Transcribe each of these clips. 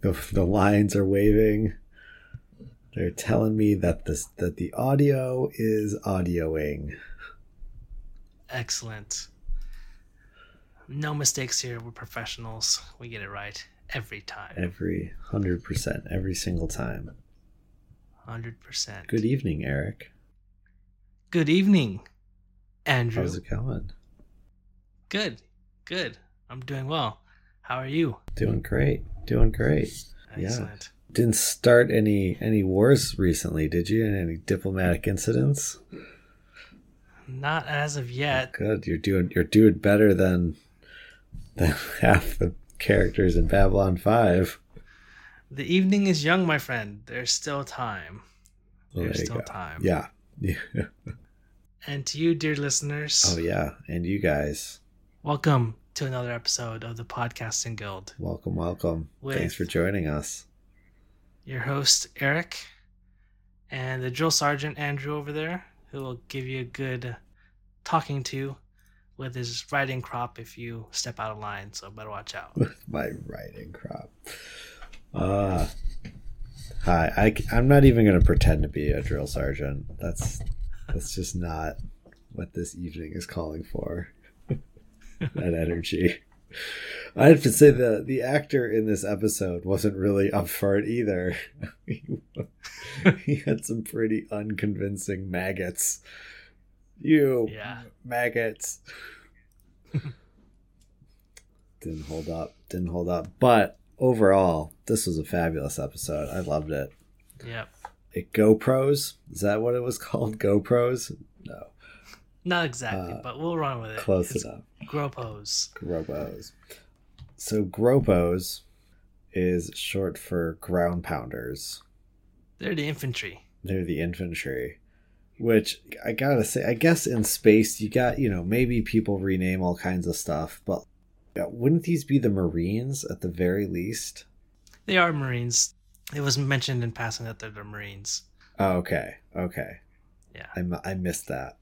The, the lines are waving. They're telling me that this that the audio is audioing. Excellent. No mistakes here. We're professionals. We get it right every time. Every hundred percent, every single time. Hundred percent. Good evening, Eric. Good evening, Andrew. How's it going? Good. Good. I'm doing well. How are you? Doing great. Doing great. Excellent. Yeah. Didn't start any any wars recently, did you? Any diplomatic incidents? Not as of yet. Good. You're doing you're doing better than than half the characters in Babylon 5. The evening is young, my friend. There's still time. Well, There's there still go. time. Yeah. Yeah. And to you, dear listeners, Oh yeah. And you guys, welcome to another episode of the Podcasting Guild. welcome, welcome. Thanks for joining us. Your host, Eric, and the drill sergeant, Andrew, over there, who will give you a good talking to with his riding crop if you step out of line, so better watch out. with my writing crop. Uh, hi, I, I, am not even going to pretend to be a drill sergeant. That's that's just not what this evening is calling for. That energy. I have to say the the actor in this episode wasn't really up for it either. he, he had some pretty unconvincing maggots. You Yeah. maggots. didn't hold up. Didn't hold up. But overall, this was a fabulous episode. I loved it. Yep. It GoPros. Is that what it was called? GoPros? No. Not exactly, Uh, but we'll run with it. Close it's enough. Gropos. Gropos. So Gropos is short for ground pounders. They're the infantry. They're the infantry. Which I gotta say, I guess in space you got, you know, maybe people rename all kinds of stuff, but wouldn't these be the Marines at the very least? They are Marines. It was mentioned in passing that they're the Marines. Oh, okay, okay. Yeah. I, I missed that.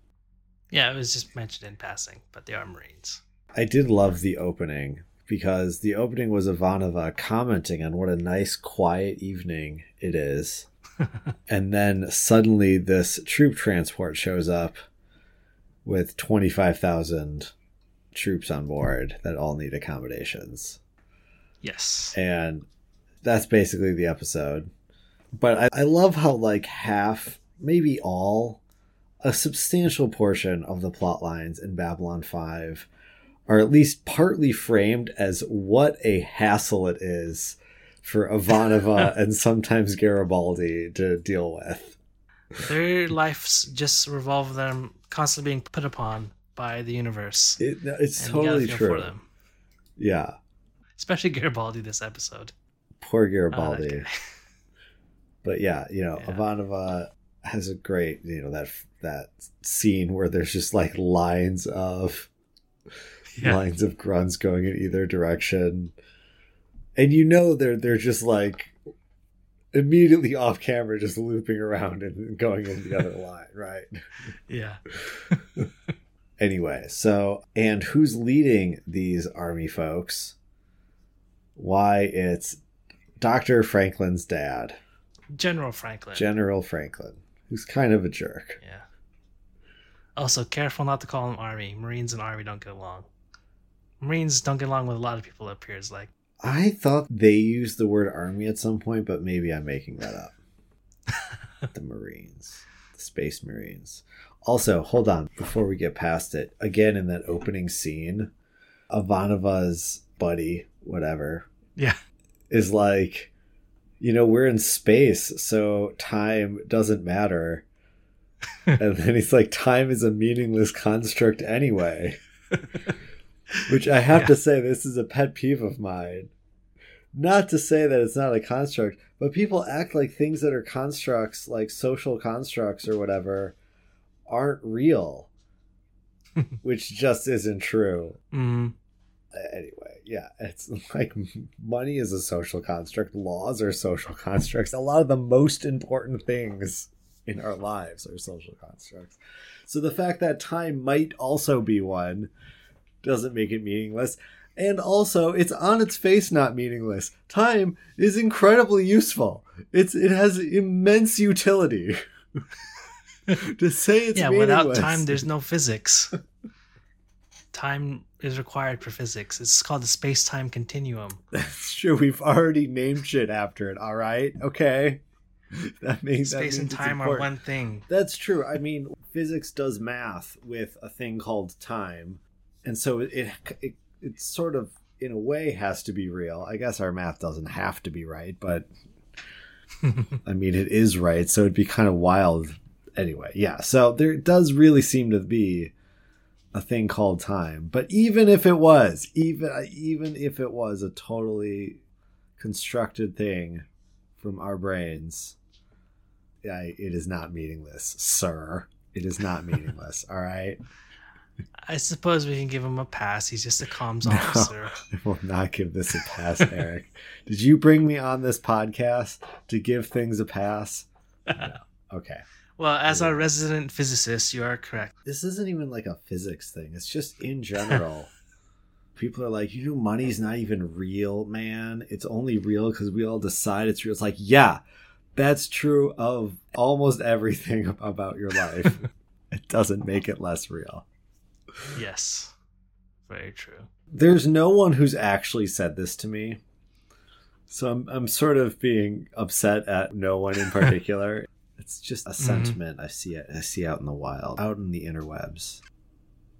Yeah, it was just mentioned in passing, but they are Marines. I did love the opening because the opening was Ivanova commenting on what a nice, quiet evening it is. and then suddenly this troop transport shows up with 25,000 troops on board that all need accommodations. yes. And that's basically the episode. But I, I love how, like, half, maybe all, a substantial portion of the plot lines in Babylon 5 are at least partly framed as what a hassle it is for Ivanova and sometimes Garibaldi to deal with. Their lives just revolve them constantly being put upon by the universe. It, it's totally true. For them. Yeah. Especially Garibaldi this episode. Poor Oh, Garibaldi. guy. but yeah, you know, Yeah. Ivanova has a great, you know, that that scene where there's just like lines of yeah. lines of grunts going in either direction, and you know they're they're just like immediately off camera, just looping around and going in the other line, right? Yeah. Anyway, so and who's leading these army folks? Why it's Dr. Franklin's dad, General Franklin. General Franklin, who's kind of a jerk. yeah. Also, careful not to call him Army. Marines and Army don't get along. Marines don't get along with a lot of people, it appears like. I thought they used the word army at some point, but maybe I'm making that up. the Marines, the Space Marines. Also, hold on before we get past it. Again, in that opening scene, Ivanova's buddy, whatever, Yeah. is like, you know, we're in space, so time doesn't matter. and then he's like, time is a meaningless construct anyway. Which I have Yeah. to say, this is a pet peeve of mine. Not to say that it's not a construct, but people act like things that are constructs, like social constructs or whatever, aren't real, which just isn't true. Mm, Anyway, yeah, it's like money is a social construct, laws are social constructs. A lot of the most important things in our lives are social constructs. So the fact that time might also be one doesn't make it meaningless. And also, it's on its face not meaningless. Time is incredibly useful. It's it has immense utility. to say it's yeah, without time, there's no physics. time is required for physics. It's called the space time continuum. That's true. We've already named shit after it. All right. Okay. That means Space and means it's time are one thing. That's true. I mean, physics does math with a thing called time, and so it, it it sort of in a way has to be real. I guess our math doesn't have to be right, but I mean, it is right, so it'd be kind of wild. Anyway, yeah. So there does really seem to be a thing called time, but even if it was, even uh, even if it was a totally constructed thing from our brains, I, it is not meaningless, sir. It is not meaningless. all right. I suppose we can give him a pass. He's just a comms No. officer. I will not give this a pass, Eric. Did you bring me on this podcast to give things a pass? No. Okay. Well, as our resident physicist, you are correct. This isn't even like a physics thing. It's just in general. People are like, you know, money's not even real, man. It's only real because we all decide it's real. It's like, yeah, that's true of almost everything about your life. it doesn't make it less real. Yes. Very true. There's no one who's actually said this to me. So I'm, I'm sort of being upset at no one in particular. It's just a mm-hmm. sentiment I see I see out in the wild, out in the interwebs.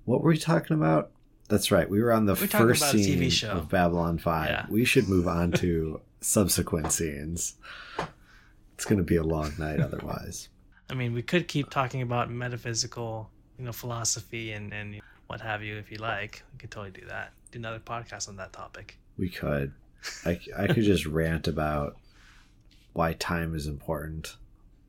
What were we talking about? That's right. We were on the We're first about TV scene show. of Babylon 5. Yeah. We should move on to subsequent scenes. It's going to be a long night otherwise. I mean, we could keep talking about metaphysical, you know, philosophy and and what have you if you like. We could totally do that. Do another podcast on that topic. We could. I, I could just rant about why time is important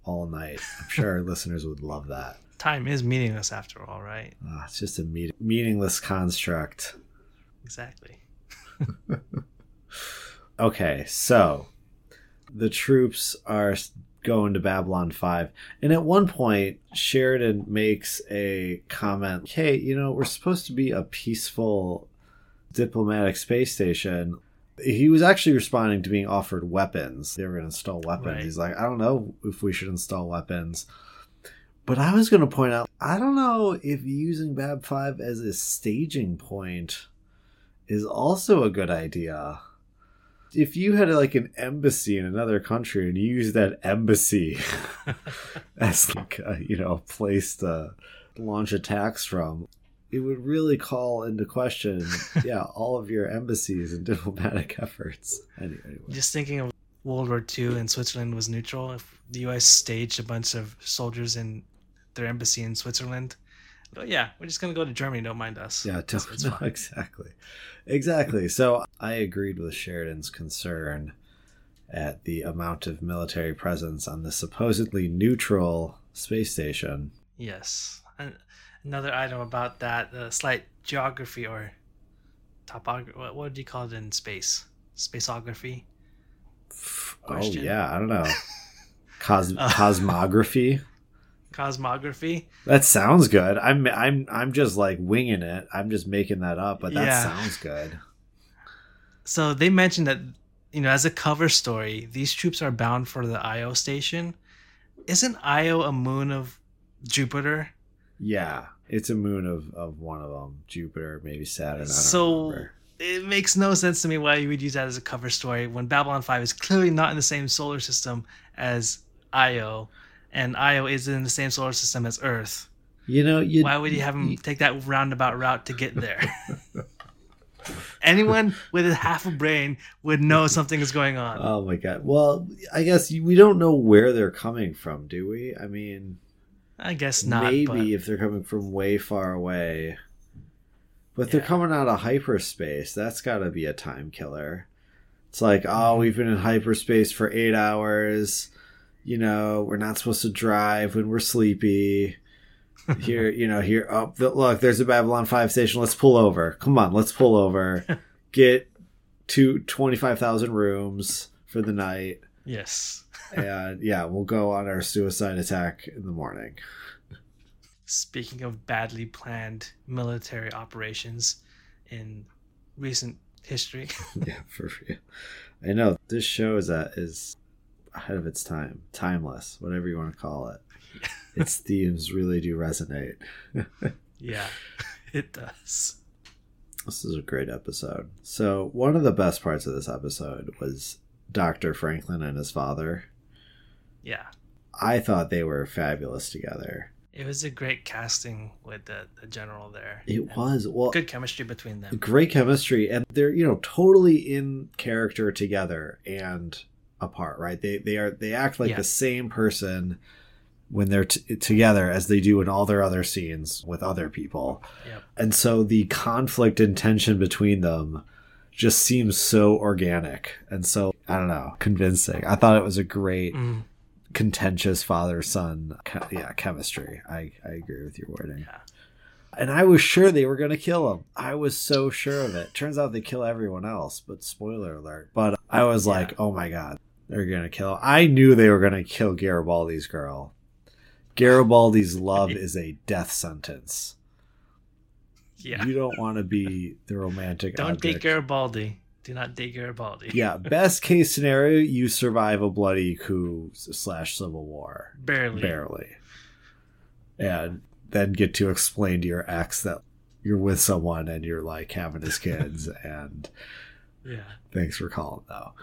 all night. I'm sure our listeners would love that. Time is meaningless after all, right? Ah, it's just a mean, meaningless construct. Exactly. Okay, so the troops are going to Babylon 5. And at one point, Sheridan makes a comment Hey, you know, we're supposed to be a peaceful diplomatic space station. He was actually responding to being offered weapons. They were going to install weapons. Right. He's like, I don't know if we should install weapons. But I was going to point out, I don't know if using Bab 5 as a staging point is also a good idea if you had like an embassy in another country and you use that embassy as like a, you know a place to launch attacks from it would really call into question yeah all of your embassies and diplomatic efforts anyway. Just thinking of World War II and Switzerland was neutral. If the U.S. staged a bunch of soldiers in their embassy in Switzerland, oh yeah, we're just gonna go to Germany. Don't mind us. yeah it's no, exactly exactly so i agreed with sheridan's concern at the amount of military presence on the supposedly neutral space station Yes. Another item about that, the slight geography or topography. What, what do you call it in space? Spaceography. Oh yeah, I don't know. Cos- Uh. cosmography. Cosmography. That sounds good. I'm I'm I'm just like winging it. I'm just making that up, but that Yeah. sounds good. So they mentioned that, you know, as a cover story, these troops are bound for the Io station. Isn't Io a moon of Jupiter? Yeah, it's a moon of of one of them, Jupiter, maybe Saturn. So remember. it makes no sense to me why you would use that as a cover story when Babylon 5 is clearly not in the same solar system as Io, and Io is in the same solar system as Earth. You know, you Why would you have him take that roundabout route to get there? Anyone with a half a brain would know something is going on. Oh my god. Well, I guess we don't know where they're coming from, do we? I mean, I guess not. maybe but if they're coming from way far away. But they're coming out of hyperspace. That's got to be a time killer. It's like, oh, we've been in hyperspace for eight hours. You know, we're not supposed to drive when we're sleepy. Here, you know, here. Oh, look, there's a Babylon 5 station. Let's pull over. Come on, let's pull over. Get to 25,000 rooms for the night. yes. And yeah, we'll go on our suicide attack in the morning. Speaking of badly planned military operations in recent history. yeah, for real. I know this show is a, is ahead of its time, timeless, whatever you want to call it. its themes really do resonate. yeah, it does. This is a great episode. So, one of the best parts of this episode was Dr. Franklin and his father. Yeah. I thought they were fabulous together. It was a great casting with the, the general there. It was. Well, good chemistry between them. Great chemistry and they're, you know, totally in character together and apart, right? They they are they act like yeah. the same person when they're t- together as they do in all their other scenes with other people. Yep. And so the conflict and tension between them just seems so organic and so I don't know, convincing. I thought it was a great mm contentious father son yeah chemistry. I i agree with your wording. Yeah. And i was sure they were going to kill him. I was so sure of it. Turns out they kill everyone else but spoiler alert. But i was yeah. like oh my god they're going to kill i knew they were going to kill garibaldi's girl. Garibaldi's love is a death sentence. Yeah. You don't want to be the romantic don't object. date garibaldi do not date Garibaldi. yeah, best case scenario, you survive a bloody coup slash civil war. Barely. Barely. And then get to explain to your ex that you're with someone and you're like having his kids and yeah. Thanks for calling though.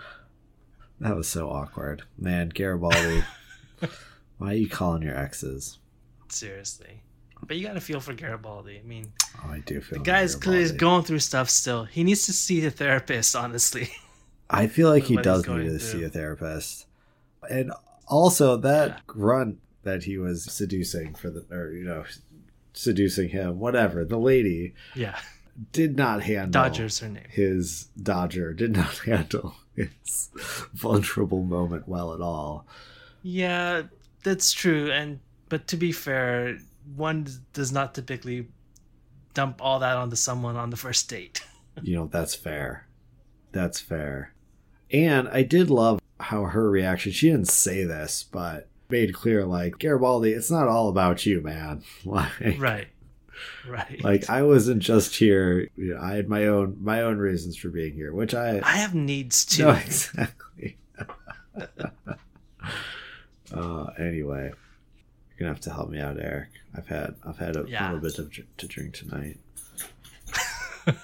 That was so awkward. Man, Garibaldi. why are you calling your exes? Seriously. But you got to feel for Garibaldi. I mean, oh, I do feel the guy's clearly going through stuff still. He needs to see a therapist, honestly. I feel like he does need to through. see a therapist. And also that yeah. grunt that he was seducing for the, or, you know, seducing him, whatever, the lady. Yeah. Did not handle Dodger's her name. His Dodger did not handle his vulnerable moment well at all. Yeah, that's true. And but to be fair, one does not typically dump all that onto someone on the first date. you know, that's fair. That's fair. And I did love how her reaction, she didn't say this, but made clear like, Garibaldi, it's not all about you, man. like, right. Right. Like I wasn't just here, you know, I had my own my own reasons for being here, which I I have needs too. No, exactly. uh anyway you're gonna have to help me out, Eric. I've had I've had a yeah. little bit of to drink tonight.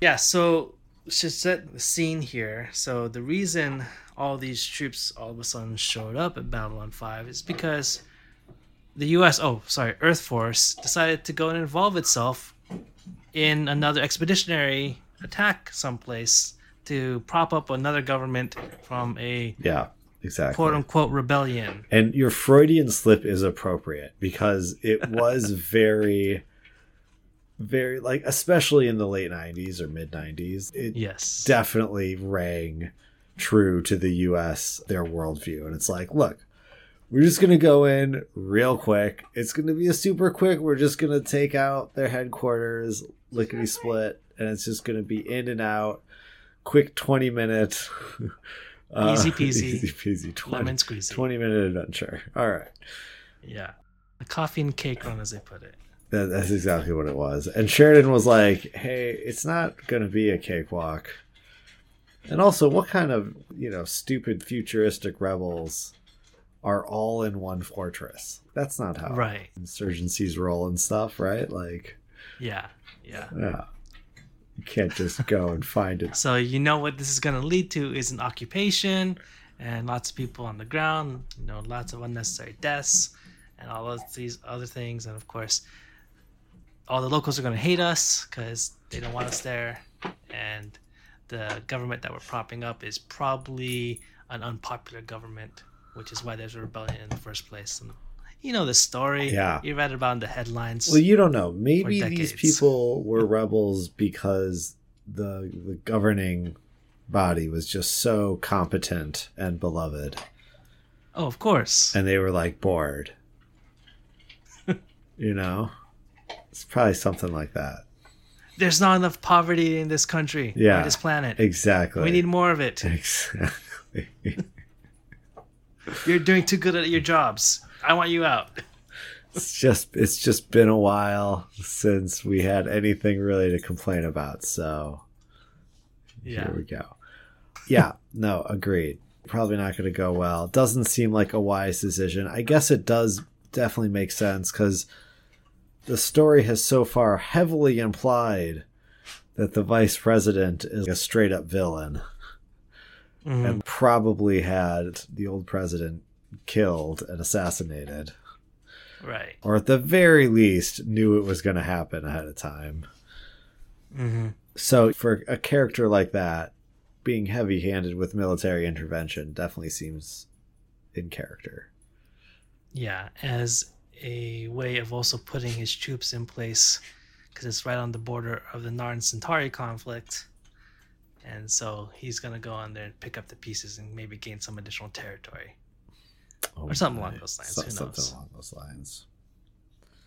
yeah, so let's set the scene here. So the reason all these troops all of a sudden showed up at Babylon Five is because the U.S. Oh, sorry, Earth Force decided to go and involve itself in another expeditionary attack someplace to prop up another government from a yeah exactly. quote unquote rebellion. And your Freudian slip is appropriate because it was very very like especially in the late 90s or mid 90s it yes. definitely rang true to the us their worldview. And it's like look we're just gonna go in real quick. It's gonna be a super quick we're just gonna take out their headquarters lickety split and it's just gonna be in and out. Quick 20 minutes Uh, easy peasy. Easy peasy. 20, lemon squeezy. 20 minute adventure. All right. Yeah. A coffee and cake run, as they put it. That, that's exactly what it was. And Sheridan was like, hey, it's not going to be a cakewalk. And also, what kind of, you know, stupid futuristic rebels are all in one fortress? That's not how right. insurgencies roll and stuff, right? Like, yeah, yeah. Yeah. You can't just go and find it. So you know what this is going to lead to is an occupation and lots of people on the ground, you know, lots of unnecessary deaths and all of these other things. And of course, all the locals are going to hate us because they don't want us there. And the government that we're propping up is probably an unpopular government, which is why there's a rebellion in the first place. And you know the story. Yeah. You read about in the headlines. Well, you don't know. Maybe these people were rebels because the the governing body was just so competent and beloved. Oh, of course. And they were like bored. you know? It's probably something like that. There's not enough poverty in this country. Yeah. On this planet. Exactly. We need more of it. Exactly. You're doing too good at your jobs. I want you out. it's just it's just been a while since we had anything really to complain about. So Yeah. Here we go. Yeah, no, agreed. Probably not going to go well. Doesn't seem like a wise decision. I guess it does definitely make sense because the story has so far heavily implied that the vice president is a straight up villain Mhm. and probably had the old president killed and assassinated, Right. or at the very least knew it was going to happen ahead of time. hmm So, for a character like that, being heavy handed with military intervention definitely seems in character. Yeah, as a way of also putting his troops in place, because it's right on the border of the Narn Centauri conflict. And so he's going to go on there and pick up the pieces and maybe gain some additional territory. Oh or something along those lines, who something knows? along those lines.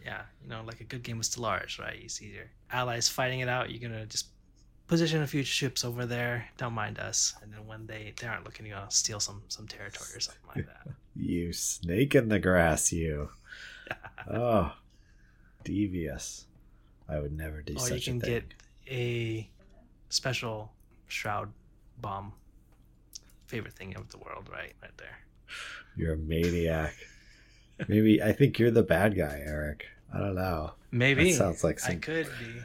Yeah, you know, like a good game of Stellaris, right? You see your allies fighting it out, you're going to just position a few ships over there, don't mind us. And then when they, they aren't looking, you're going to steal some, some territory or something like that. You snake in the grass, you. oh, devious. I would never do or such you can get a special shroud bomb. Favorite thing of the world, right? Right there. You're a maniac. Maybe I think you're the bad guy, Eric. I don't know. Maybe That sounds like I could be.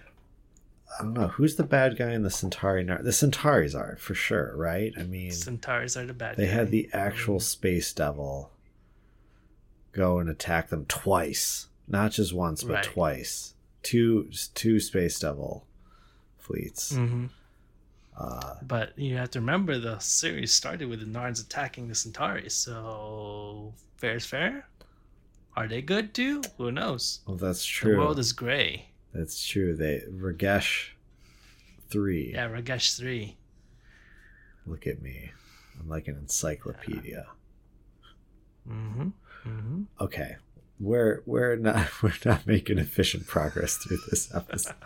I don't know who's the bad guy in the Centauri. The Centauris are for sure, right? I mean, Centaurs are the bad. they guy. had the actual space devil go and attack them twice, not just once, but Right. twice. Two two space devil fleets. Mhm. Uh, But you have to remember the series started with the Narns attacking the Centauri, so fair is fair. Are they good too? Who knows? well, that's true. The world is gray. That's true. They Ragesh three. Yeah, Ragesh three. Look at me. I'm like an encyclopedia. Mm-hmm. Mm-hmm. Okay. We're we're not we're not making efficient progress through this episode.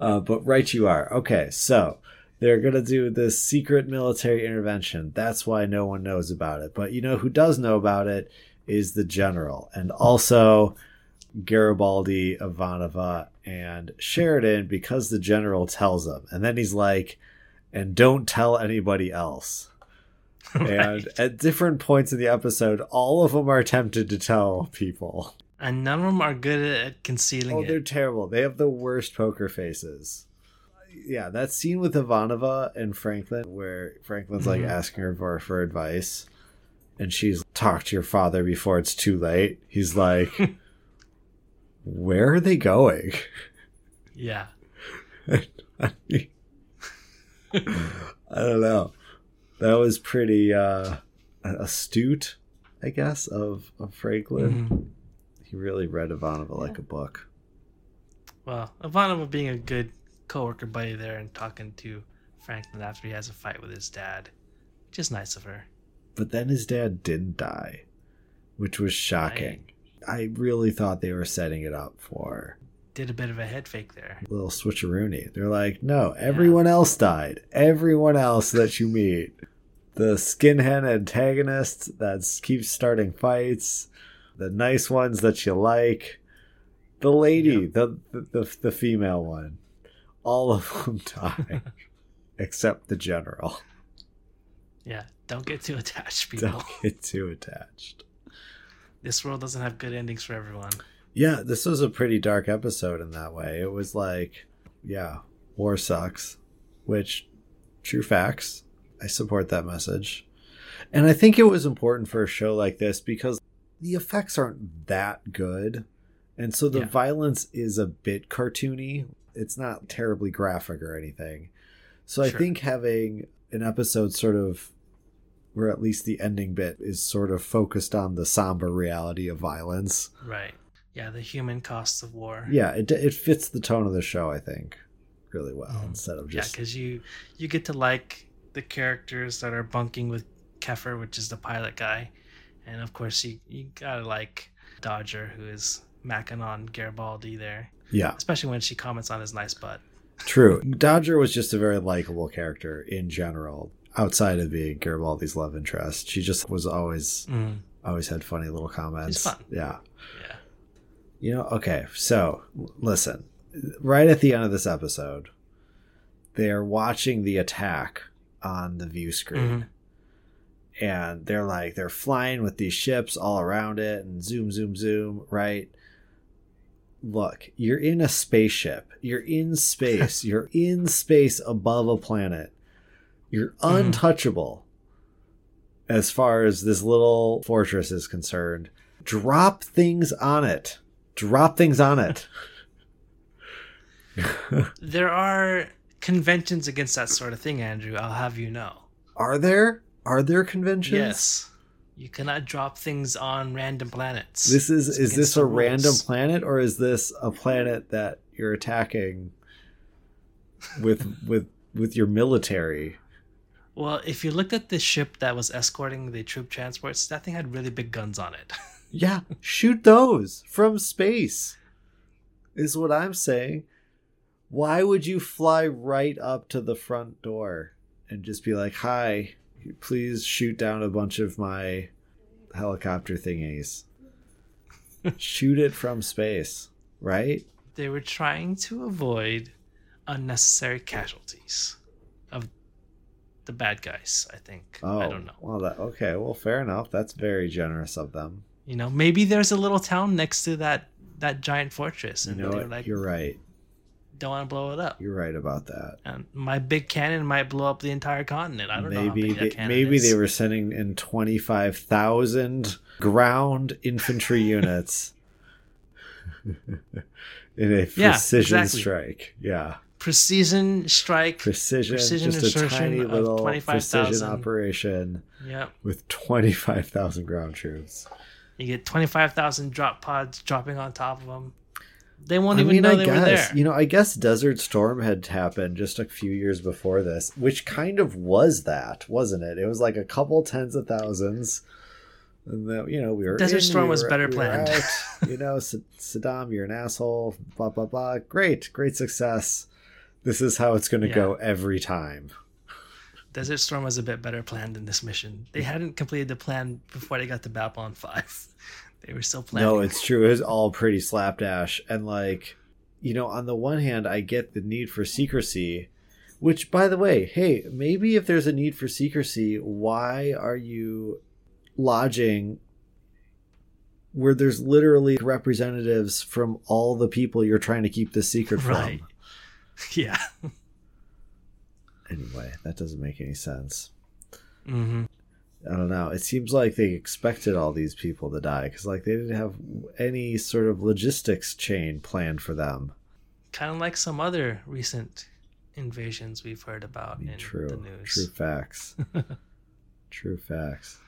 Uh, but right you are. Okay, so they're gonna do this secret military intervention. That's why no one knows about it. But you know who does know about it is the general, and also Garibaldi, Ivanova, and Sheridan because the general tells them. And then he's like, and don't tell anybody else. And at different points in the episode, all of them are tempted to tell people. and none of them are good at concealing Oh, it. they're terrible. They have the worst poker faces. Yeah, that scene with Ivanova and Franklin, where Franklin's like Mhm. asking her for, for advice, and she's talk to your father before it's too late. He's like, "Where are they going?" Yeah. I mean, I don't know. That was pretty uh, astute, I guess, of, of Franklin. Mhm. He really read Ivanova like a book. Well, Ivanova being a good coworker buddy there and talking to Franklin after he has a fight with his dad. Just nice of her. But then his dad didn't die, which was shocking. I really thought they were setting it up for Did a bit of a head fake there. a little switcheroony. They're like, no, everyone else died. Everyone else that you meet. The skinhead antagonist that keeps starting fights, the nice ones that you like, the lady, the, the, the the female one, all of them die, except the general. Yeah, don't get too attached, people. Don't get too attached. This world doesn't have good endings for everyone. Yeah, this was a pretty dark episode in that way. It was like, yeah, war sucks, which true facts. I support that message. And I think it was important for a show like this because the effects aren't that good. And so the Yeah. violence is a bit cartoony. It's not terribly graphic or anything. So I think having an episode sort of where at least the ending bit is sort of focused on the somber reality of violence. Right. Yeah, the human costs of war. Yeah, it it fits the tone of the show, I think, really well. Mhm. Instead of just Yeah, because you you get to like the characters that are bunking with Keffer, which is the pilot guy, and of course you you gotta like Dodger, who is macking on Garibaldi there, yeah, especially when she comments on his nice butt. true. Dodger was just a very likable character in general, outside of being Garibaldi's love interest. She just was always Mm, always had funny little comments. fun. Yeah, yeah. you know. Okay, so listen, right at the end of this episode, they're watching the attack on the view screen. And they're like, they're flying with these ships all around it and zoom, zoom, zoom, right? Look, you're in a spaceship. You're in space. you're in space above a planet. You're Mhm. untouchable as far as this little fortress is concerned. Drop things on it. Drop things on it. There are conventions against that sort of thing, Andrew. I'll have you know. Are there? Are there conventions? Yes. You cannot drop things on random planets. This is It's is this a random planet or is this a planet that you're attacking with with with your military? Well, if you looked at the ship that was escorting the troop transports, that thing had really big guns on it. Yeah, shoot those from space. Is what I'm saying. Why would you fly right up to the front door and just be like, "Hi, please shoot down a bunch of my helicopter thingies." shoot it from space, right? they were trying to avoid unnecessary casualties of the bad guys, I think. Oh, I don't know. Well, that, okay. Well, fair enough. That's very generous of them. You know, maybe there's a little town next to that that giant fortress You and know they're like You're right. Don't want to blow it up. You're right about that. And my big cannon might blow up the entire continent. I don't know. Maybe big they, maybe is. they were sending in twenty five thousand ground infantry units in a Yeah, precision exactly. strike. Yeah, precision strike. precision, Precision just a tiny little 25,000. precision operation Yep. with twenty five thousand ground troops. You get twenty five thousand drop pods dropping on top of them. They won't I even mean, know I they were there. you know. I guess Desert Storm had happened just a few years before this, which kind of was that, wasn't it? It was like a couple tens of thousands, and then you know we were. Desert in, Storm we was were- better we planned. out, you know, Sa- Saddam, you're an asshole. Blah blah blah. Great, great success. This is how it's going to Yeah. go every time. Desert Storm was a bit better planned than this mission. They hadn't completed the plan before they got to Babylon Five. They were still planning. No, it's true. It's all pretty slapdash. And like, you know, on the one hand, I get the need for secrecy, which by the way, hey, maybe if there's a need for secrecy, why are you lodging where there's literally representatives from all the people you're trying to keep this secret Right. from? yeah. Anyway, that doesn't make any sense. hmm I don't know. It seems like they expected all these people to die because, like, they didn't have any sort of logistics chain planned for them. Kind of like some other recent invasions we've heard about in true, the news. true facts. true facts.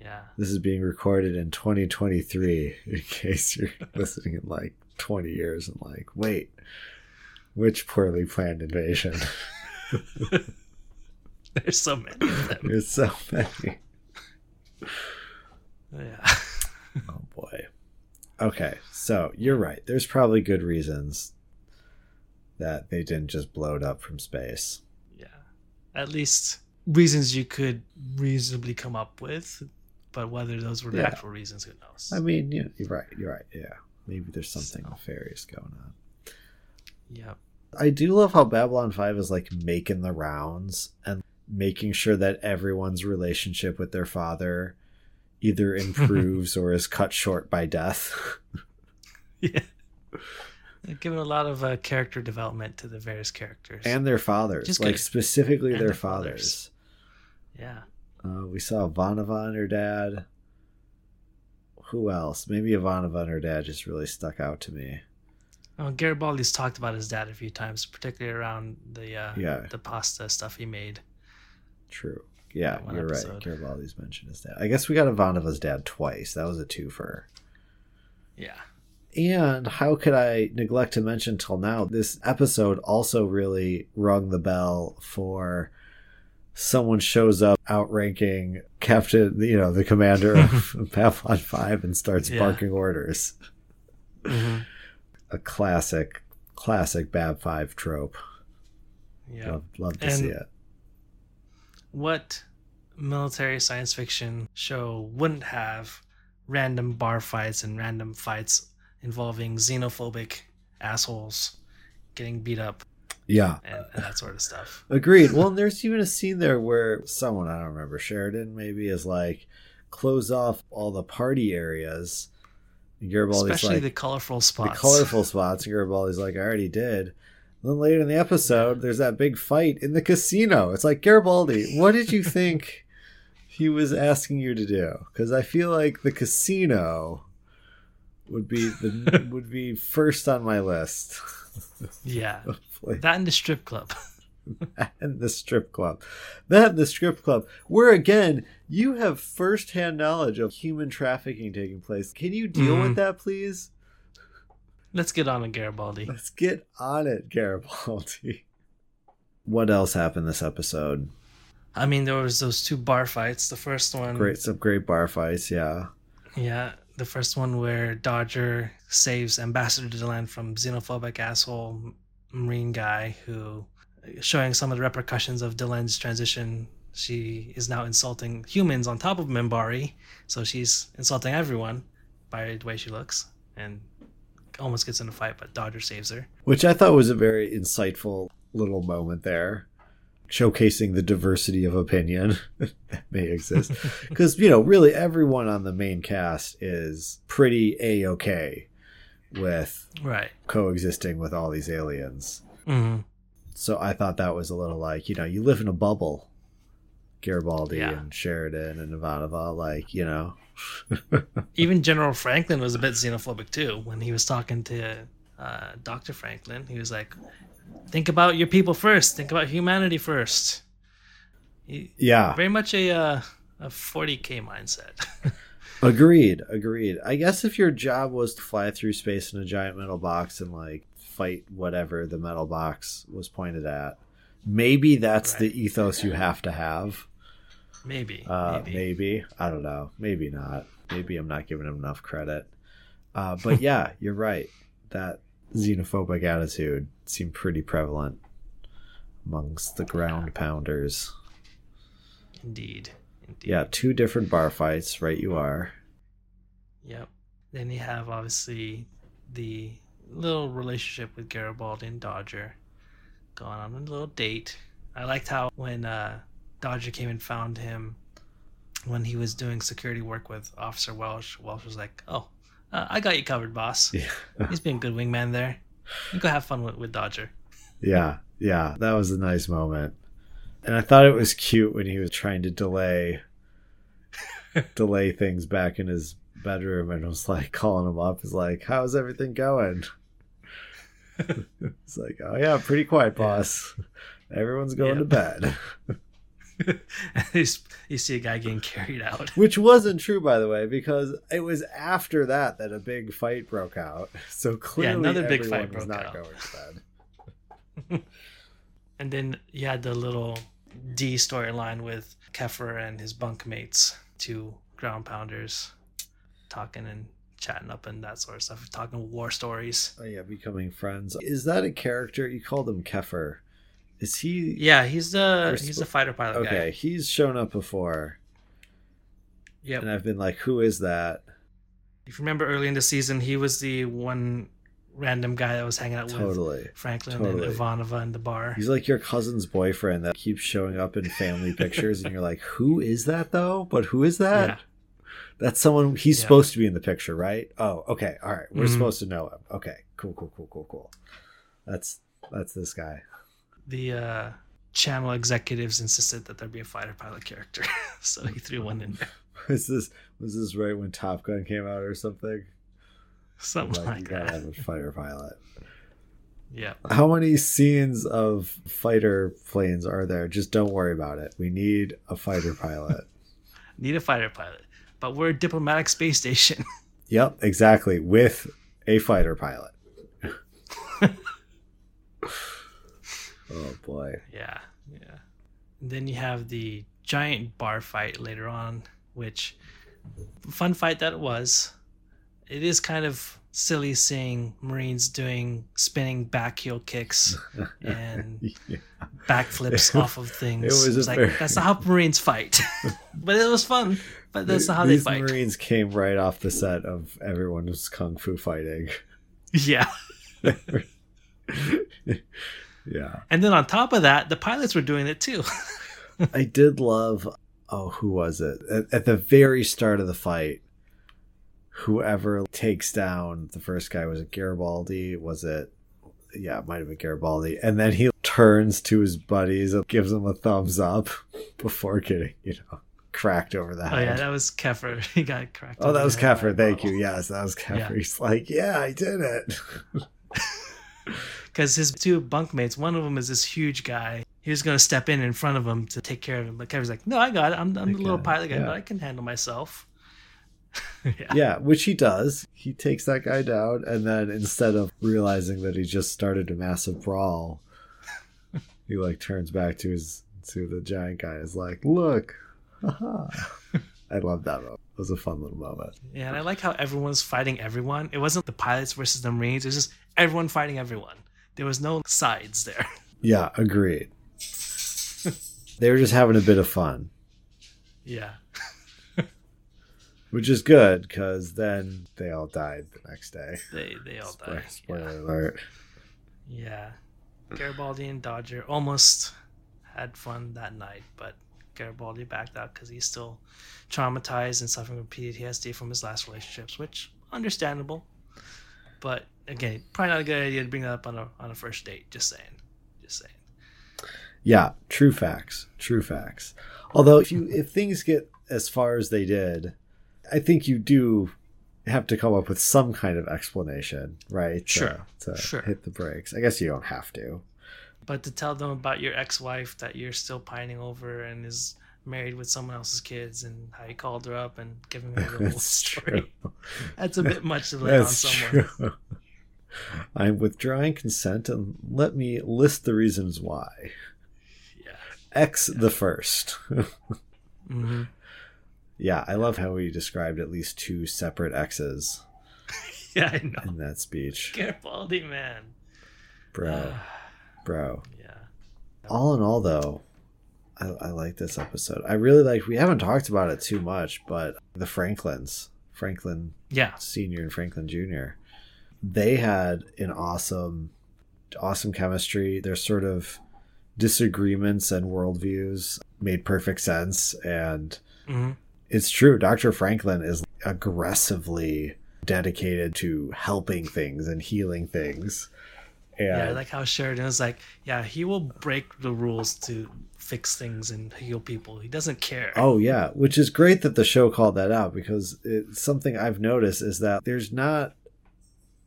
Yeah. This is being recorded in 2023. In case you're listening in like 20 years and like, wait, which poorly planned invasion? There's so many of them. There's so many. Yeah. Oh boy. Okay, so you're right. There's probably good reasons that they didn't just blow it up from space. yeah. At least reasons you could reasonably come up with, but whether those were Yeah. actual reasons, who knows? I mean, yeah, you're right. You're right. Yeah, maybe there's something So. nefarious going on. yeah. I do love how Babylon 5 is like making the rounds and making sure that everyone's relationship with their father either improves or is cut short by death. Yeah. Given a lot of uh, character development to the various characters. and their fathers, Just like good. specifically And their their fathers. fathers. yeah. Uh, we saw Ivanova and her dad. Who else? Maybe Ivanova and her dad just really stuck out to me. Well, Garibaldi's talked about his dad a few times, particularly around the uh, Yeah. the pasta stuff he made. True. Yeah, you're right. Garibaldi's mentioned his dad. I guess we got Ivanova's dad twice. That was a twofer. Yeah. And how could I neglect to mention till now, this episode also really rung the bell for someone shows up outranking Captain, you know, the commander of Babylon 5 and starts Yeah. barking orders. hmm A classic, classic Bab 5 trope. Yeah. Love, love to And- see it. What military science fiction show wouldn't have random bar fights and random fights involving xenophobic assholes getting beat up? Yeah. and, and that sort of stuff. Agreed. Well, and there's even a scene there where someone, I don't remember, Sheridan maybe, is like, close off all the party areas. And Garibaldi's Especially like, the colorful spots. the spots. colorful spots. And Garibaldi's like, I already did. Then later in the episode, there's that big fight in the casino. It's like, Garibaldi, what did you think he was asking you to do? Because I feel like the casino would be the would be first on my list. Yeah, that and the strip club. and the strip club. That and the strip club, where again, you have firsthand knowledge of human trafficking taking place. Can you deal Mhm. with that, please? Let's get on to Garibaldi. Let's get on it, Garibaldi. What else happened this episode? I mean, there was those two bar fights. The first one, Great, some great bar fights. Yeah, yeah, the first one where Dodger saves Ambassador Delenn from xenophobic asshole Marine guy who, showing some of the repercussions of Delenn's transition. She is now insulting humans on top of Minbari, so she's insulting everyone by the way she looks, and almost gets in a fight, but Dodger saves her. which I thought was a very insightful little moment there, showcasing the diversity of opinion that may exist. Because you know, really, everyone on the main cast is pretty a okay with Right. coexisting with all these aliens. hmm So I thought that was a little like, you know, you live in a bubble. Garibaldi Yeah. and Sheridan and Ivanova, like, you know. Even General Franklin was a bit xenophobic too when he was talking to uh, Dr. Franklin. He was like, "Think about your people first. Think about humanity first. He, yeah. very much a uh, a 40k mindset. Agreed. Agreed. I guess if your job was to fly through space in a giant metal box and like fight whatever the metal box was pointed at, maybe that's Right. the ethos you have to have. Maybe, Uh, maybe. maybe. I don't know. Maybe not. Maybe I'm not giving him enough credit. Uh, but yeah, you're right. That xenophobic attitude seemed pretty prevalent amongst the ground pounders. Indeed, indeed. Yeah, two different bar fights. Right, you are. Yep. Then you have obviously the little relationship with Garibaldi and Dodger going on a little date. I liked how when uh, Dodger came and found him when he was doing security work with Officer Welch, Welch was like, "Oh, uh, I got you covered, boss. Yeah. He's being a good wingman there. You go have fun with, with Dodger." Yeah, yeah, that was a nice moment. And I thought it was cute when he was trying to delay delay things back in his bedroom and was like calling him up. Is like, "How's everything going?" it's like, "Oh yeah, pretty quiet, boss. Everyone's going to bed." you s- see a guy getting carried out. Which wasn't true, by the way, because it was after that that a big fight broke out. So clearly, another big fight was broke not out. going to bed. And then you had the little D storyline with Keffer and his bunkmates, two ground pounders, talking and chatting up and that sort of stuff, talking war stories. Oh yeah, becoming friends. Is that a character you called him Keffer? Is he Yeah, he's the he's the fighter pilot okay? guy. He's shown up before, Yeah, and I've been like, "Who is that?" If you remember early in the season, he was the one random guy that was hanging out with Totally. Franklin Totally. and Ivanova in the bar. He's like your cousin's boyfriend that keeps showing up in family pictures, and you're like, "Who is that though?" But who is that? Yeah. That's someone he's Yeah. supposed to be in the picture, right? Oh, okay, all right. We're Mhm. supposed to know him. Okay, cool, cool, cool, cool, cool. That's that's this guy. The uh, channel executives insisted that there be a fighter pilot character, so he threw one in there. Was this was this right when Top Gun came out or something? Something Like, like, that. have a fighter pilot. Yeah. How many scenes of fighter planes are there? Just don't worry about it. We need a fighter pilot. Need a fighter pilot. But we're a diplomatic space station. yep, exactly. With a fighter pilot. Oh boy. yeah. Yeah. And then you have the giant bar fight later on, which fun fight that it was. It is kind of silly seeing Marines doing spinning back heel kicks and Yeah. backflips off of things. it was It was like very- that's not how Marines fight. but it was fun. But that's not how they These fight. Marines came right off the set of everyone was kung fu fighting. Yeah. Yeah. And then on top of that, the pilots were doing it too. I did love. Oh, who was it? At, at the very start of the fight, whoever takes down the first guy was it Garibaldi? Was it? Yeah, it might have been Garibaldi. And then he turns to his buddies and gives them a thumbs up before getting, you know, cracked over the oh, head. Oh yeah, that was Keffer. He got cracked. Oh, over that was head by a Keffer. Thank bottle. you. Yes, that was Keffer. Yeah. He's like, yeah, I did it. Because his two bunkmates, one of them is this huge guy. He was going to step in in front of him to take care of him, but Keffer's like, "No, I got it. I'm, I'm the little pilot guy, yeah. but I can handle myself." yeah. yeah, which he does. He takes that guy down, and then instead of realizing that he just started a massive brawl, he like turns back to his to the giant guy. Is like, look, haha." I love that moment. It was a fun little moment. Yeah, and I like how everyone's fighting everyone. It wasn't the pilots versus the Marines. It was just everyone fighting everyone. There was no sides there. Yeah, agreed. they were just having a bit of fun, yeah. which is good because then they all died the next day. They they all died. spoiler Yeah. alert. yeah. Garibaldi and Dodger almost had fun that night, but Garibaldi backed out because he's still traumatized and suffering from PTSD from his last relationships, which understandable. But again, probably not a good idea to bring that up on a on a first date. Just saying. Just saying. Yeah, true facts. True facts. Although if you if things get as far as they did, I think you do have to come up with some kind of explanation, right? Sure, To, sure. hit the brakes. I guess you don't have to. But to tell them about your ex-wife that you're still pining over and is married with someone else's kids and how you called her up and giving her the whole That's story. true. That's a bit much to lay on someone. true. I'm withdrawing consent and let me list the reasons why. Yeah. X the first. hmm yeah, I love how he described at least two separate X's Yeah, I know. in that speech. Garibaldi, man. Bro, bro. yeah. all in all though I, I like this episode i really like we haven't talked about it too much but the franklins franklin Yeah. senior and franklin junior they had an awesome awesome chemistry their sort of disagreements and worldviews made perfect sense and hmm it's true dr franklin is aggressively dedicated to helping things and healing things and Yeah, I like how Sheridan was like, yeah, he will break the rules to fix things and heal people. He doesn't care. Oh yeah, which is great that the show called that out because it's something I've noticed is that there's not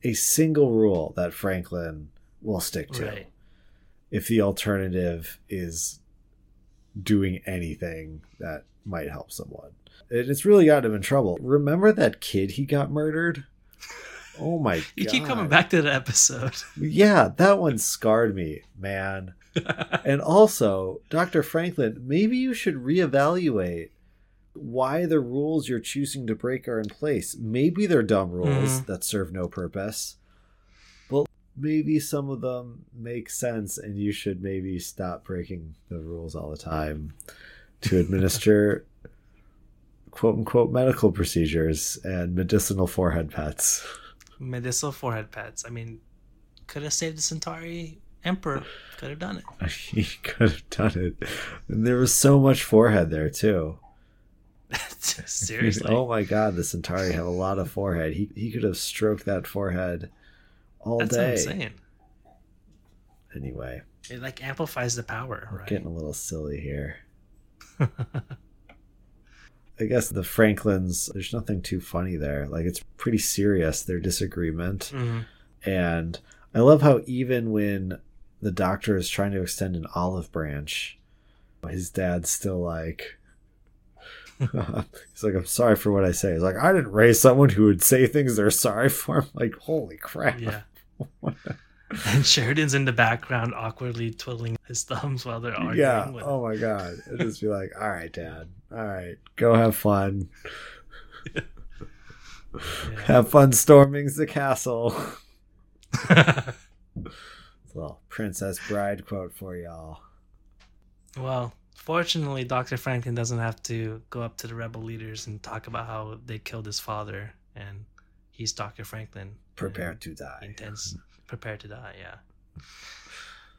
a single rule that Franklin will stick to Right. if the alternative is doing anything that might help someone. And it's really got him in trouble. Remember that kid he got murdered? Oh my god. You keep coming back to that episode. Yeah, that one scarred me, man. And also, Dr. Franklin, maybe you should reevaluate why the rules you're choosing to break are in place. Maybe they're dumb rules Mhm. that serve no purpose, but maybe some of them make sense, and you should maybe stop breaking the rules all the time to administer quote unquote medical procedures and medicinal forehead pets. Medicinal forehead pets. I mean, could have saved the Centauri Emperor. Could have done it. he could have done it. And there was so much forehead there, too. Seriously. oh my god, the Centauri have a lot of forehead. He he could have stroked that forehead all That's what day. I'm saying. Anyway, It like amplifies the power, we're right? getting a little silly here. I guess the Franklins, there's nothing too funny there. Like it's pretty serious their disagreement. Mhm. And I love how even when the doctor is trying to extend an olive branch, his dad's still like, he's like, I'm sorry for what I say. He's like, I didn't raise someone who would say things they're sorry for. I'm like, holy crap. Yeah. and Sheridan's in the background awkwardly twiddling his thumbs while they're arguing. Yeah. Oh my God. I'd just be like, all right, dad. All right. Go have fun. Yeah. Have fun storming the castle. Well, Princess Bride quote for y'all. well, fortunately, Dr. Franklin doesn't have to go up to the rebel leaders and talk about how they killed his father, and he's Dr. Franklin. Prepared to die. Intense. Prepared to die. Yeah.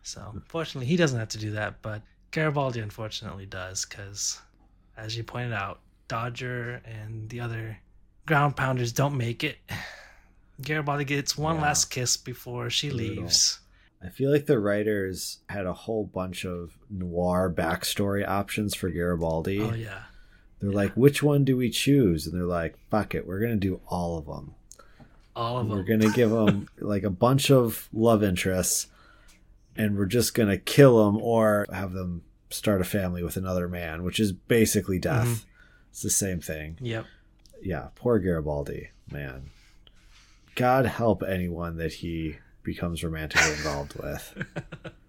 So fortunately, he doesn't have to do that, but Garibaldi unfortunately does, because as you pointed out, Dodger and the other ground pounders don't make it. Garibaldi gets one Yeah. last kiss before she Brutal. leaves. I feel like the writers had a whole bunch of noir backstory options for Garibaldi. Oh yeah, They're like, which one do we choose? And they're like, fuck it, we're gonna do all of them. all of them. We're gonna give them like a bunch of love interests, and we're just gonna kill them or have them start a family with another man, which is basically death. Mhm. It's the same thing. Yep. Yeah, poor Garibaldi, man. God help anyone that he becomes romantically involved with.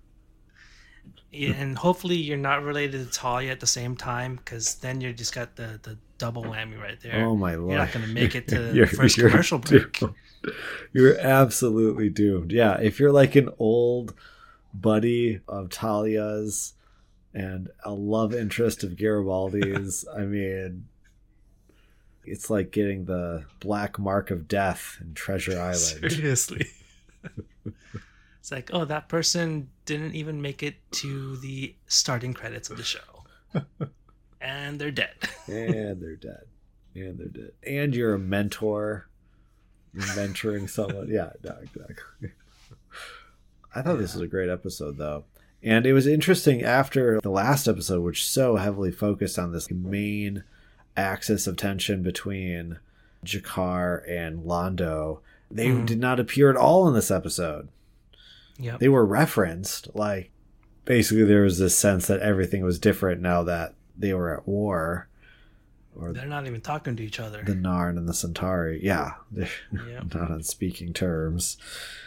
Yeah, and hopefully you're not related to Talia at the same time, because then you just got the the double whammy right there. Oh my lord! You're not gonna make it to the first commercial break. doomed. You're absolutely doomed. Yeah, if you're like an old buddy of Talia's and a love interest of Garibaldi's, I mean, it's like getting the black mark of death in Treasure Island. Seriously. it's like, oh, that person didn't even make it to the starting credits of the show. and they're dead. and they're dead. And they're dead. And you're a mentor. You're mentoring someone. Yeah, no, exactly. I thought this was a great episode, though. And it was interesting after the last episode, which so heavily focused on this main axis of tension between G'Kar and Londo. They Mhm. did not appear at all in this episode Yeah. they were referenced like basically there was this sense that everything was different now that they were at war or They're not even talking to each other. the narn and the centauri yeah they're Yep. not on speaking terms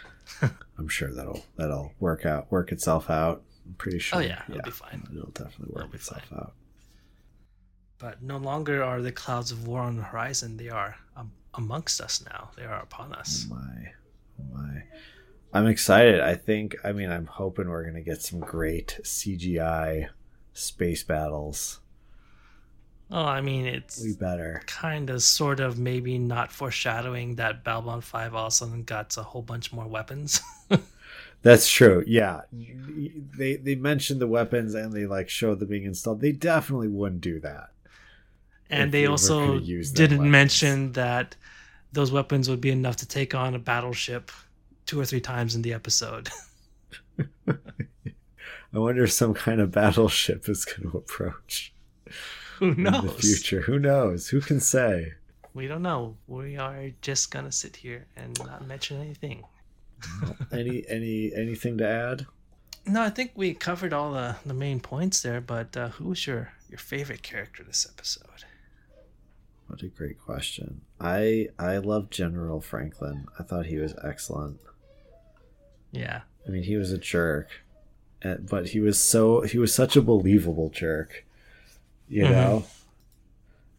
i'm sure that'll that'll work out work itself out i'm pretty sure Oh, yeah, it'll be fine. it'll definitely It'll work itself fine. out But no longer are the clouds of war on the horizon. They are um, amongst us now. They are upon us. oh my oh my i'm excited i think i mean i'm hoping we're gonna get some great cgi space battles Oh, I mean, it's we better kind of, sort of, maybe not foreshadowing that Babylon 5 all of a sudden got a whole bunch more weapons. That's true. Yeah, they they mentioned the weapons and they like showed them being installed. They definitely wouldn't do that. And If they also didn't weapons. mention that those weapons would be enough to take on a battleship two or three times in the episode. I wonder if some kind of battleship is going to approach Who knows? in the future. Who knows? Who can say? We don't know. We are just gonna sit here and not mention anything. Any any anything to add? No, I think we covered all the, the main points there. But uh, who's your your favorite character this episode? What a great question. I I love General Franklin. I thought he was excellent. Yeah, I mean, he was a jerk, eh, but he was so he was such a believable jerk, you Mhm. know.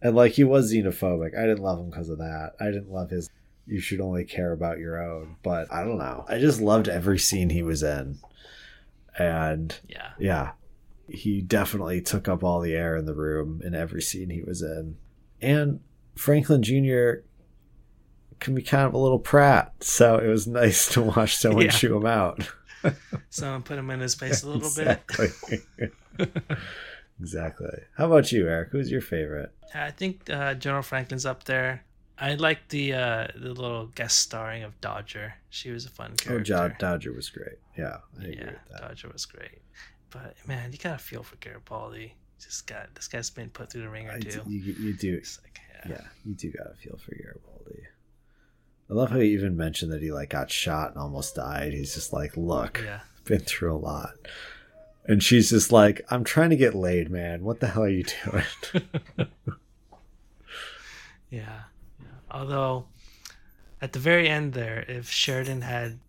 And like he was xenophobic. I didn't love him because of that. I didn't love his. You should only care about your own. But I don't know. I just loved every scene he was in, and yeah, yeah, he definitely took up all the air in the room in every scene he was in. And Franklin Jr. can be kind of a little prat, so it was nice to watch someone Yeah. chew him out. someone put him in his face a little bit. exactly. exactly. How about you, Eric? Who's your favorite? I think uh, General Franklin's up there. I like the uh, the little guest starring of Dodger. She was a fun character. Oh, character. Dodger was great. Yeah, I yeah. Dodger was great. But man, you gotta feel for Garibaldi. Just got this guy's been put through the ringer too. you, you do. It's like, yeah. Yeah, you do gotta feel for Garibaldi. I love how he even mentioned that he like got shot and almost died. He's just like, look, yeah. been through a lot. And she's just like, I'm trying to get laid, man. What the hell are you doing? Yeah. yeah. Although, at the very end there, if Sheridan had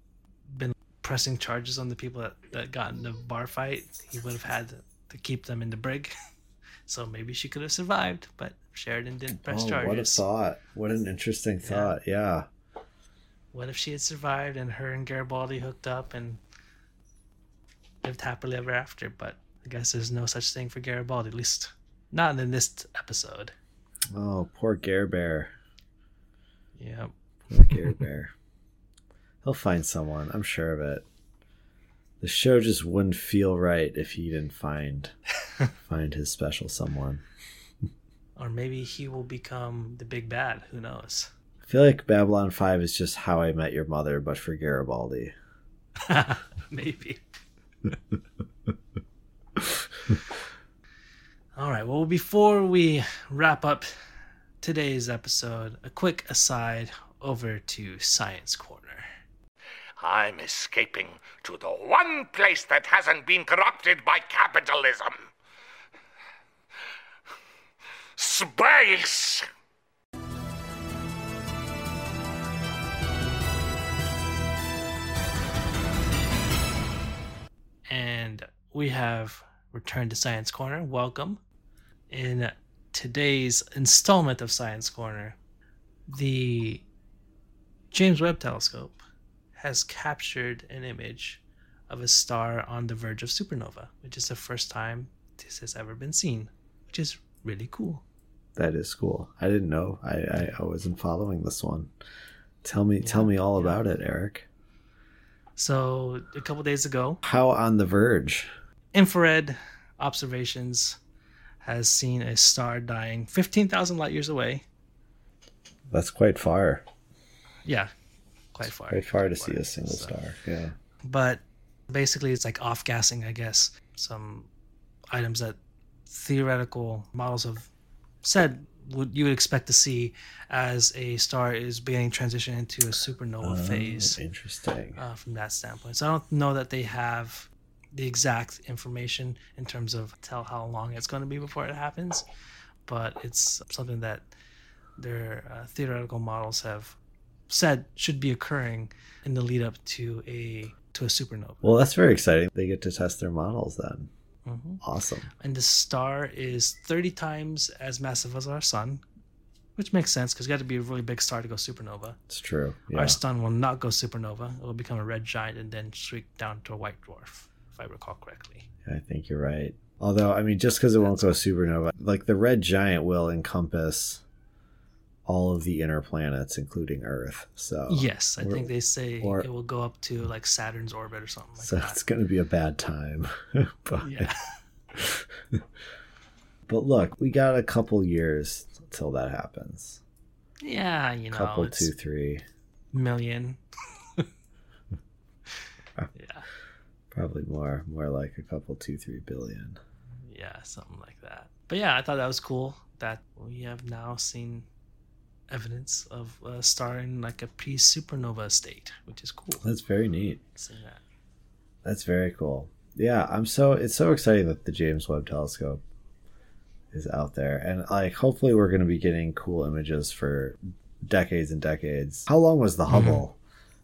been pressing charges on the people that, that got in the bar fight, he would have had to, keep them in the brig. so maybe she could have survived, but Sheridan didn't press oh, charges. what a thought. What an interesting thought. Yeah. What if she had survived and her and Garibaldi hooked up and lived happily ever after? But I guess there's no such thing for Garibaldi, at least not in this episode. Oh, poor Gare Bear. Yeah. Poor Gare Bear. He'll find someone. I'm sure of it. The show just wouldn't feel right if he didn't find find his special someone. Or maybe he will become the big bad. Who knows? I feel like Babylon 5 is just how I met your mother, but for Garibaldi. maybe. All right. Well, before we wrap up today's episode, a quick aside over to Science Corner. I'm escaping to the one place that hasn't been corrupted by capitalism space! And we have returned to Science Corner. Welcome. In today's installment of Science Corner, the James Webb Telescope has captured an image of a star on the verge of supernova, which is the first time this has ever been seen, which is really cool. That is cool. I didn't know. I, I, I wasn't following this one. Tell me tell me all about it, Eric. So, a couple days ago, How on the verge? infrared observations has seen a star dying 15,000 light years away. That's quite far. Yeah, quite far. Quite far to see a single So- star. Yeah. But basically, it's like off gassing, I guess. Some items that theoretical models have said would you would expect to see as a star is beginning transition into a supernova phase Oh, interesting. uh, from that standpoint. So I don't know that they have the exact information in terms of tell how long it's going to be before it happens, but it's something that their uh, theoretical models have said should be occurring in the lead up to a to a supernova. Well, that's very exciting. They get to test their models then. hmm Awesome. And the star is 30 times as massive as our sun, which makes sense because you got to be a really big star to go supernova. It's true. Yeah. Our sun will not go supernova; it will become a red giant and then streak down to a white dwarf, if I recall correctly. I think you're right. Although, I mean, just because it won't go supernova, like the red giant will encompass all of the inner planets, including Earth. So Yes, I think they say or- it will go up to like Saturn's orbit or something like that. so that. it's going to be a bad time. but, Yeah, but look, we got a couple years till that happens. yeah, you know, couple, two, three, million. yeah, probably more. More like a couple, two, three billion. yeah, something like that. But yeah, I thought that was cool that we have now seen evidence of uh, a star in like a pre-supernova state, which is cool. That's very neat. Seeing that. That's very cool. Yeah, I'm so it's so exciting that the James Webb Telescope is out there, and like hopefully we're going to be getting cool images for decades and decades. How long was the mm-hmm. Hubble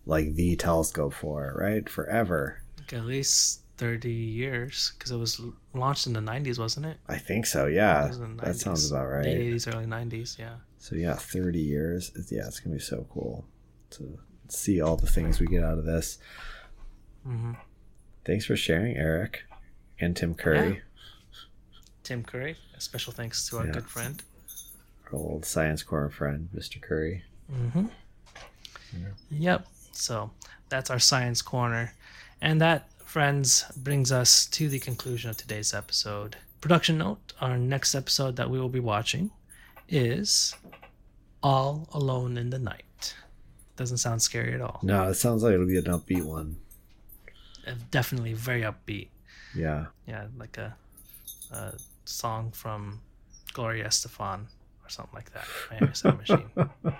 like the telescope for? Right, forever. Like at least thirty years because it was launched in the '90s, wasn't it? I think so. It Yeah, was in the that sounds about right. '80s, early '90s. Yeah. So yeah, 30 years. Yeah, it's gonna be so cool to see all the things we get out of this. hmm Thanks for sharing, Eric and Tim Curry, Yeah. Tim Curry. A special thanks to our Yeah. good friend. our old science corner friend, Mr. Curry. hmm Yep. So that's our science corner. And that, friends, brings us to the conclusion of today's episode. Production note our next episode that we will be watching is All Alone in the Night. Doesn't sound scary at all. No, it sounds like it'll be an upbeat one. Uh, Definitely very upbeat. Yeah. Yeah, like a, a song from Gloria Estefan or something like that. Miami Sound Machine.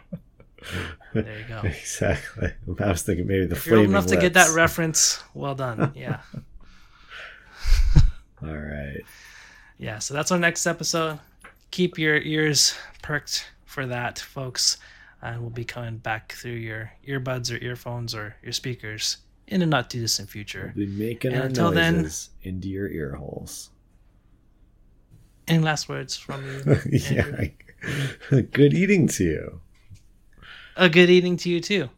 There you go. Exactly. I was thinking maybe the If you're old enough to get that reference, well done. Yeah. All right. yeah, so that's our next episode. Keep your ears perked for that, folks. And we'll be coming back through your earbuds or earphones or your speakers in a not too distant future. We'll be making And our until then- into your ear holes. Any last words from you? Yeah. Good eating to you. A good evening to you, too.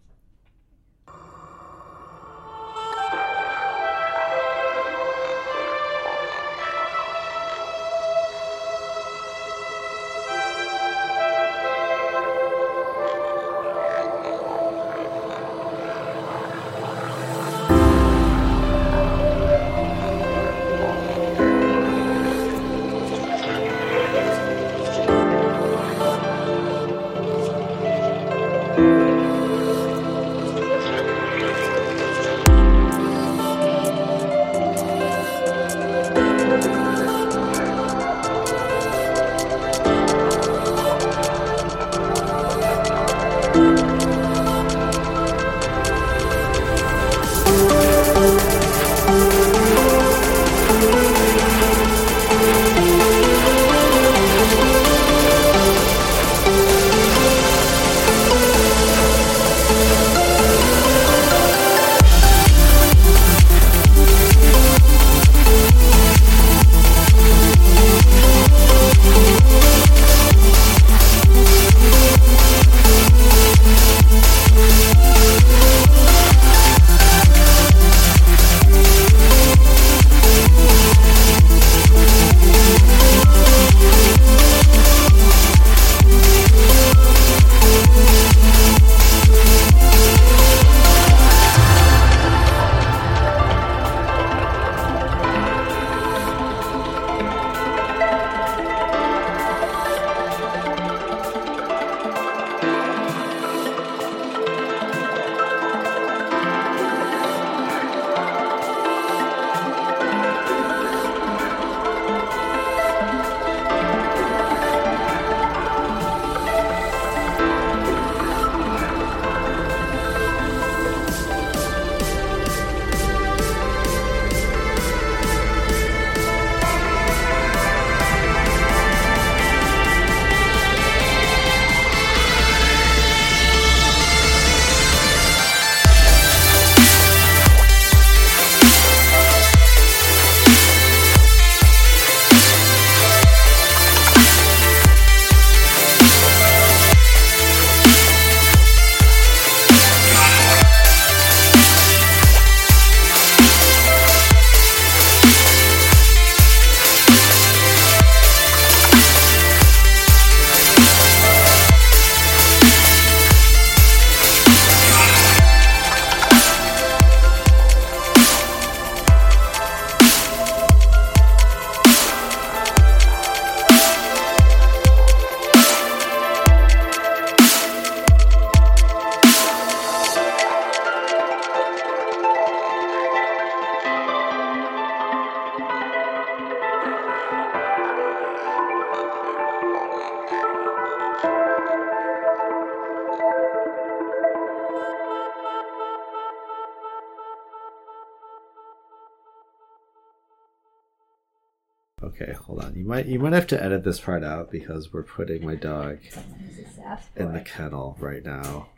Hold on. You might you might have to edit this part out because we're putting my dog He's a sass in the kennel right now.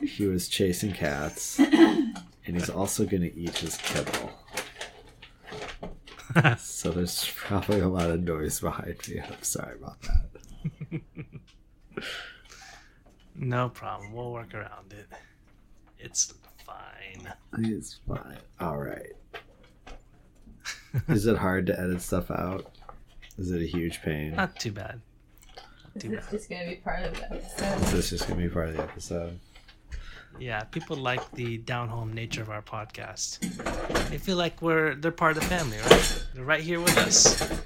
He was chasing cats, and he's also going to eat his kibble. So there's probably a lot of noise behind me. I'm sorry about that. No problem. We'll work around it. It's fine. It's fine. All right. Is it hard to edit stuff out? Is it a huge pain? Not too bad. This Too is just gonna be part of the Is episode. this just going to be part of the episode? Yeah, people like the down home nature of our podcast. They feel like we're they're part of the family, right? They're right here with us. Uh,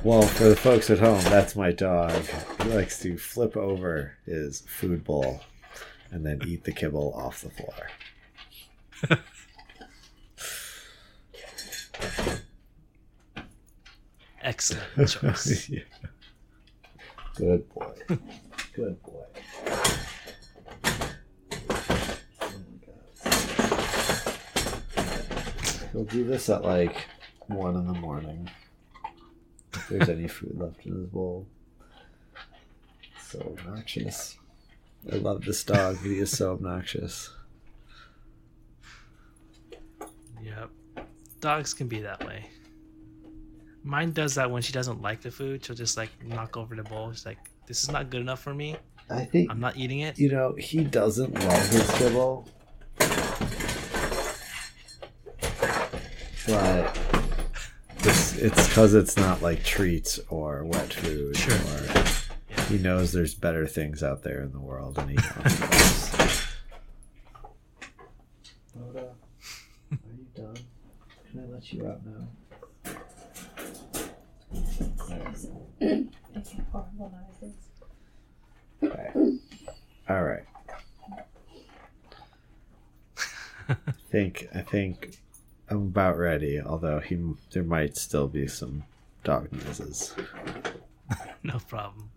well, for the folks at home, that's my dog. He likes to flip over his food bowl and then eat the kibble off the floor. Excellent choice. Yeah. Good boy. Good boy. He'll do this at like one in the morning. If there's any food left in his bowl. So obnoxious. I love this dog, but he is so obnoxious. Yep. Dogs can be that way. Mine does that when she doesn't like the food. She'll just like knock over the bowl. She's like, "This is not good enough for me. I think I'm not eating it." you know he doesn't love his kibble, but it's it's because it's not like treats or wet food. Sure. Or he knows there's better things out there in the world, and he wants are you done? Can I let you out now? Making horrible noises. Okay. All right. I think I think I'm about ready. Although he there might still be some dog noises. no problem.